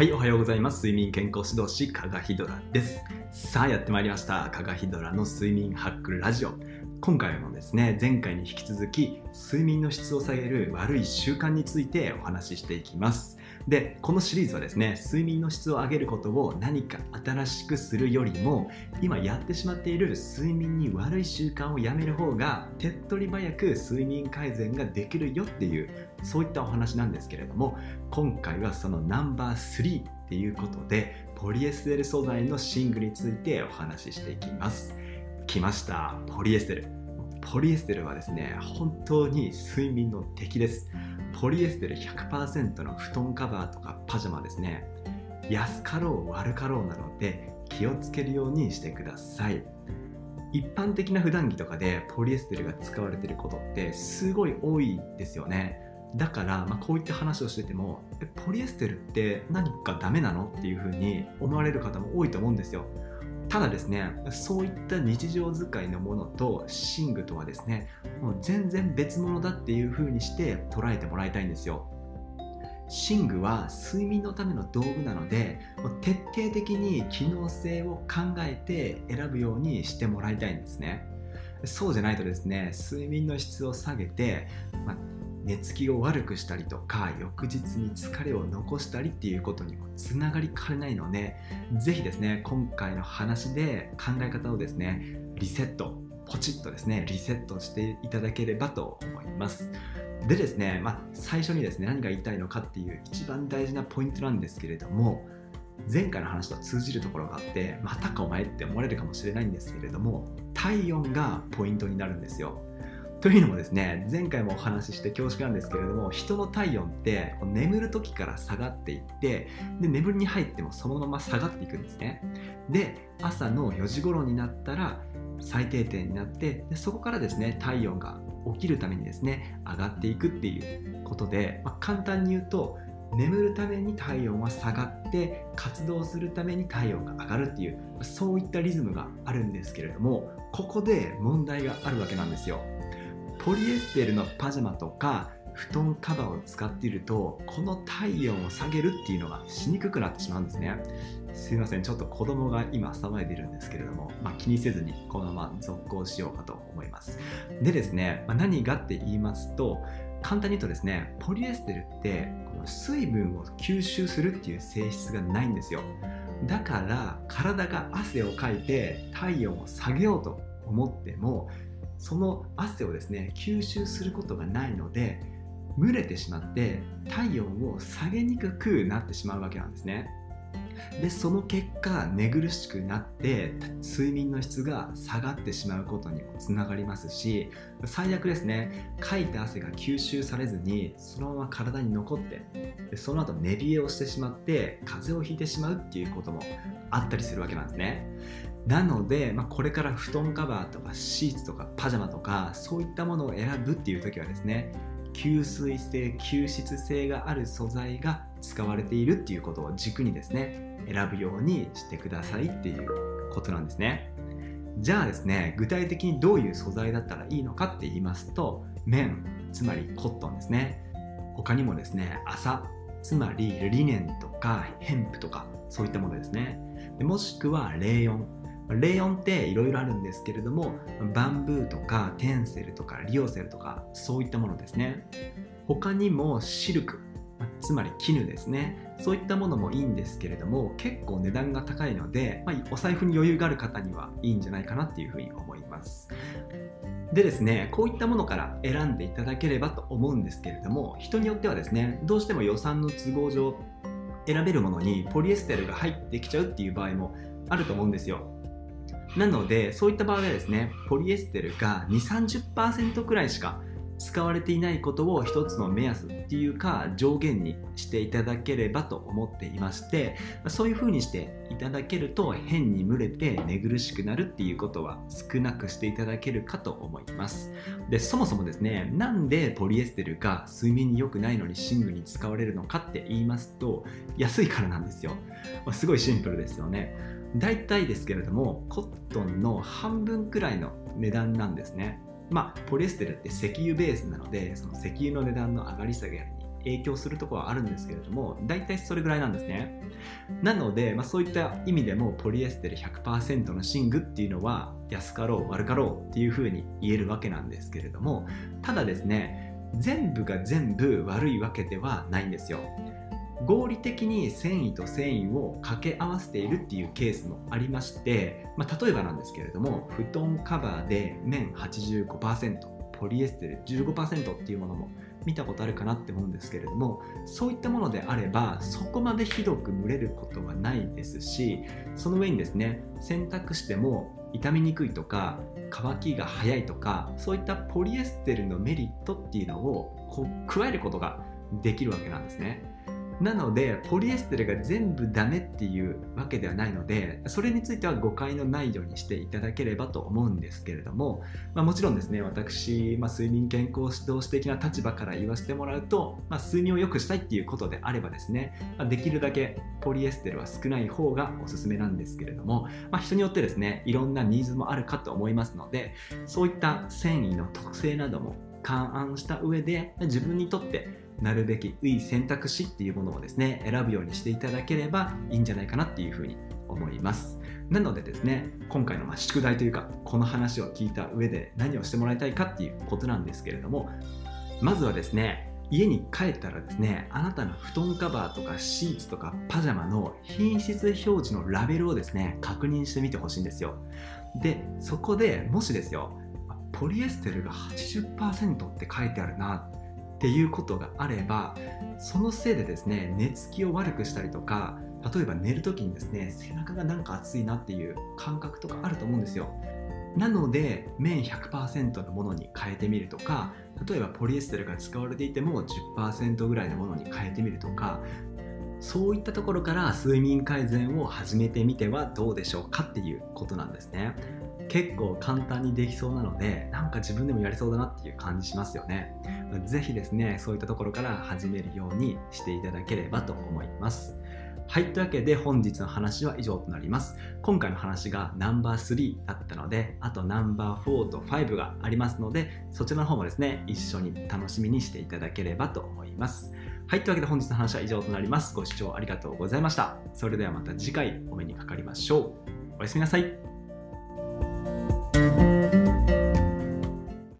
はいおはようございます。睡眠健康指導士加賀ヒドラです。さあやってまいりました。加賀ヒドラの睡眠ハックラジオ。今回もですね前回に引き続き睡眠の質を下げる悪い習慣についてお話ししていきます。でこのシリーズはですね睡眠の質を上げることを何か新しくするよりも今やってしまっている睡眠に悪い習慣をやめる方が手っ取り早く睡眠改善ができるよっていうそういったお話なんですけれども今回はそのナンバー3っていうことでポリエステル素材の寝具についてお話ししていきます。来ましたポリエステル。ポリエステルはですね本当に睡眠の敵です。ポリエステル100%の布団カバーとかパジャマですね。安かろう悪かろうなので気をつけるようにしてください。一般的な普段着とかでポリエステルが使われてることってすごい多いですよね。だから、まあ、こういった話をしててもポリエステルって何かダメなの？っていうふうに思われる方も多いと思うんですよ。ただですねそういった日常使いのものと寝具とはですねもう全然別物だっていう風にして捉えてもらいたいんですよ。寝具は睡眠のための道具なので徹底的に機能性を考えて選ぶようにしてもらいたいんですね。そうじゃないとですね睡眠の質を下げて、まあ寝つきを悪くしたりとか翌日に疲れを残したりっていうことにもつながりかねないので是非ですね今回の話で考え方をですねリセットポチッとですねリセットしていただければと思います。でですね、まあ、最初にですね何が言いたいのかっていう一番大事なポイントなんですけれども前回の話と通じるところがあってまたかお前って思われるかもしれないんですけれども体温がポイントになるんですよ。というのもですね前回もお話しして恐縮なんですけれども人の体温って眠る時から下がっていってで眠りに入ってもそのまま下がっていくんですね。で朝の4時頃になったら最低点になってでそこからですね体温が起きるためにですね上がっていくっていうことで、まあ、簡単に言うと眠るために体温は下がって活動するために体温が上がるっていうそういったリズムがあるんですけれどもここで問題があるわけなんですよ。ポリエステルのパジャマとか布団カバーを使っているとこの体温を下げるっていうのがしにくくなってしまうんですね。すいません。ちょっと子供が今騒いでいるんですけれども、まあ、気にせずにこのまま続行しようかと思います。でですね、まあ、何がって言いますと簡単に言うとですねポリエステルってこの水分を吸収するっていう性質がないんですよ。だから体が汗をかいて体温を下げようと思ってもその汗をですね吸収することがないので蒸れてしまって体温を下げにくくなってしまうわけなんですね。でその結果寝苦しくなって睡眠の質が下がってしまうことにもつながりますし最悪ですねかいた汗が吸収されずにそのまま体に残ってでその後寝冷えをしてしまって風邪をひいてしまうっていうこともあったりするわけなんですね。なので、まあ、これから布団カバーとかシーツとかパジャマとかそういったものを選ぶっていう時はですね吸水性吸湿性がある素材が使われているっていうことを軸にですね選ぶようにしてくださいっていうことなんですね。じゃあですね具体的にどういう素材だったらいいのかって言いますと綿つまりコットンですね。他にもですね麻つまりリネンとかヘンプとかそういったものですね。もしくはレーヨン。レーヨンっていろいろあるんですけれどもバンブーとかテンセルとかリオセルとかそういったものですね。他にもシルク。つまり絹ですね。そういったものもいいんですけれども結構値段が高いので、まあ、お財布に余裕がある方にはいいんじゃないかなっていうふうに思います。でですねこういったものから選んでいただければと思うんですけれども人によってはですねどうしても予算の都合上選べるものにポリエステルが入ってきちゃうっていう場合もあると思うんですよ。なのでそういった場合はですねポリエステルが2 3 0くらいしか使われていないことを一つの目安っていうか上限にしていただければと思っていましてそういう風にしていただけると変に蒸れて寝苦しくなるっていうことは少なくしていただけるかと思います。でそもそもですねなんでポリエステルが睡眠に良くないのに寝具に使われるのかって言いますと安いからなんですよ。すごいシンプルですよね。大体ですけれどもコットンの半分くらいの値段なんですね。まあ、ポリエステルって石油ベースなのでその石油の値段の上がり下げに影響するところはあるんですけれども大体それぐらいなんですね。なので、まあ、そういった意味でもポリエステル100%の寝具っていうのは安かろう悪かろうっていうふうに言えるわけなんですけれどもただですね全部が全部悪いわけではないんですよ。合理的に繊維と繊維を掛け合わせているっていうケースもありまして、まあ、例えばなんですけれども布団カバーで綿85%ポリエステル15%っていうものも見たことあるかなって思うんですけれどもそういったものであればそこまでひどく蒸れることはないですしその上にですね洗濯しても傷みにくいとか乾きが早いとかそういったポリエステルのメリットっていうのをこう加えることができるわけなんですね。なのでポリエステルが全部ダメっていうわけではないのでそれについては誤解のないようにしていただければと思うんですけれども、まあ、もちろんですね私、まあ、睡眠健康指導士的な立場から言わせてもらうと、まあ、睡眠を良くしたいっていうことであればですね、まできるだけポリエステルは少ない方がおすすめなんですけれども、ま人によってですねいろんなニーズもあるかと思いますのでそういった繊維の特性なども勘案した上で自分にとってなるべきいい選択肢っていうものをですね選ぶようにしていただければいいんじゃないかなっていうふうに思います。なのでですね今回のま宿題というかこの話を聞いた上で何をしてもらいたいかっていうことなんですけれどもまずはですね家に帰ったらですねあなたの布団カバーとかシーツとかパジャマの品質表示のラベルをですね確認してみてほしいんですよ。でそこでもしですよポリエステルが80%って書いてあるなっていうことがあればそのせいでですね寝つきを悪くしたりとか例えば寝る時にですね背中がなんか熱いなっていう感覚とかあると思うんですよ。なので綿100%のものに変えてみるとか例えばポリエステルが使われていても10%ぐらいのものに変えてみるとかそういったところから睡眠改善を始めてみてはどうでしょうかっていうことなんですね。結構簡単にできそうなのでなんか自分でもやりそうだなっていう感じしますよね是非ですねそういったところから始めるようにしていただければと思いますはい。というわけで本日の話は以上となります。今回の話がナンバー3だったので、あとナンバー4と5がありますので、そちらの方もですね、一緒に楽しみにしていただければと思います。はい。というわけで本日の話は以上となります。ご視聴ありがとうございました。それではまた次回お目にかかりましょう。おやすみなさい。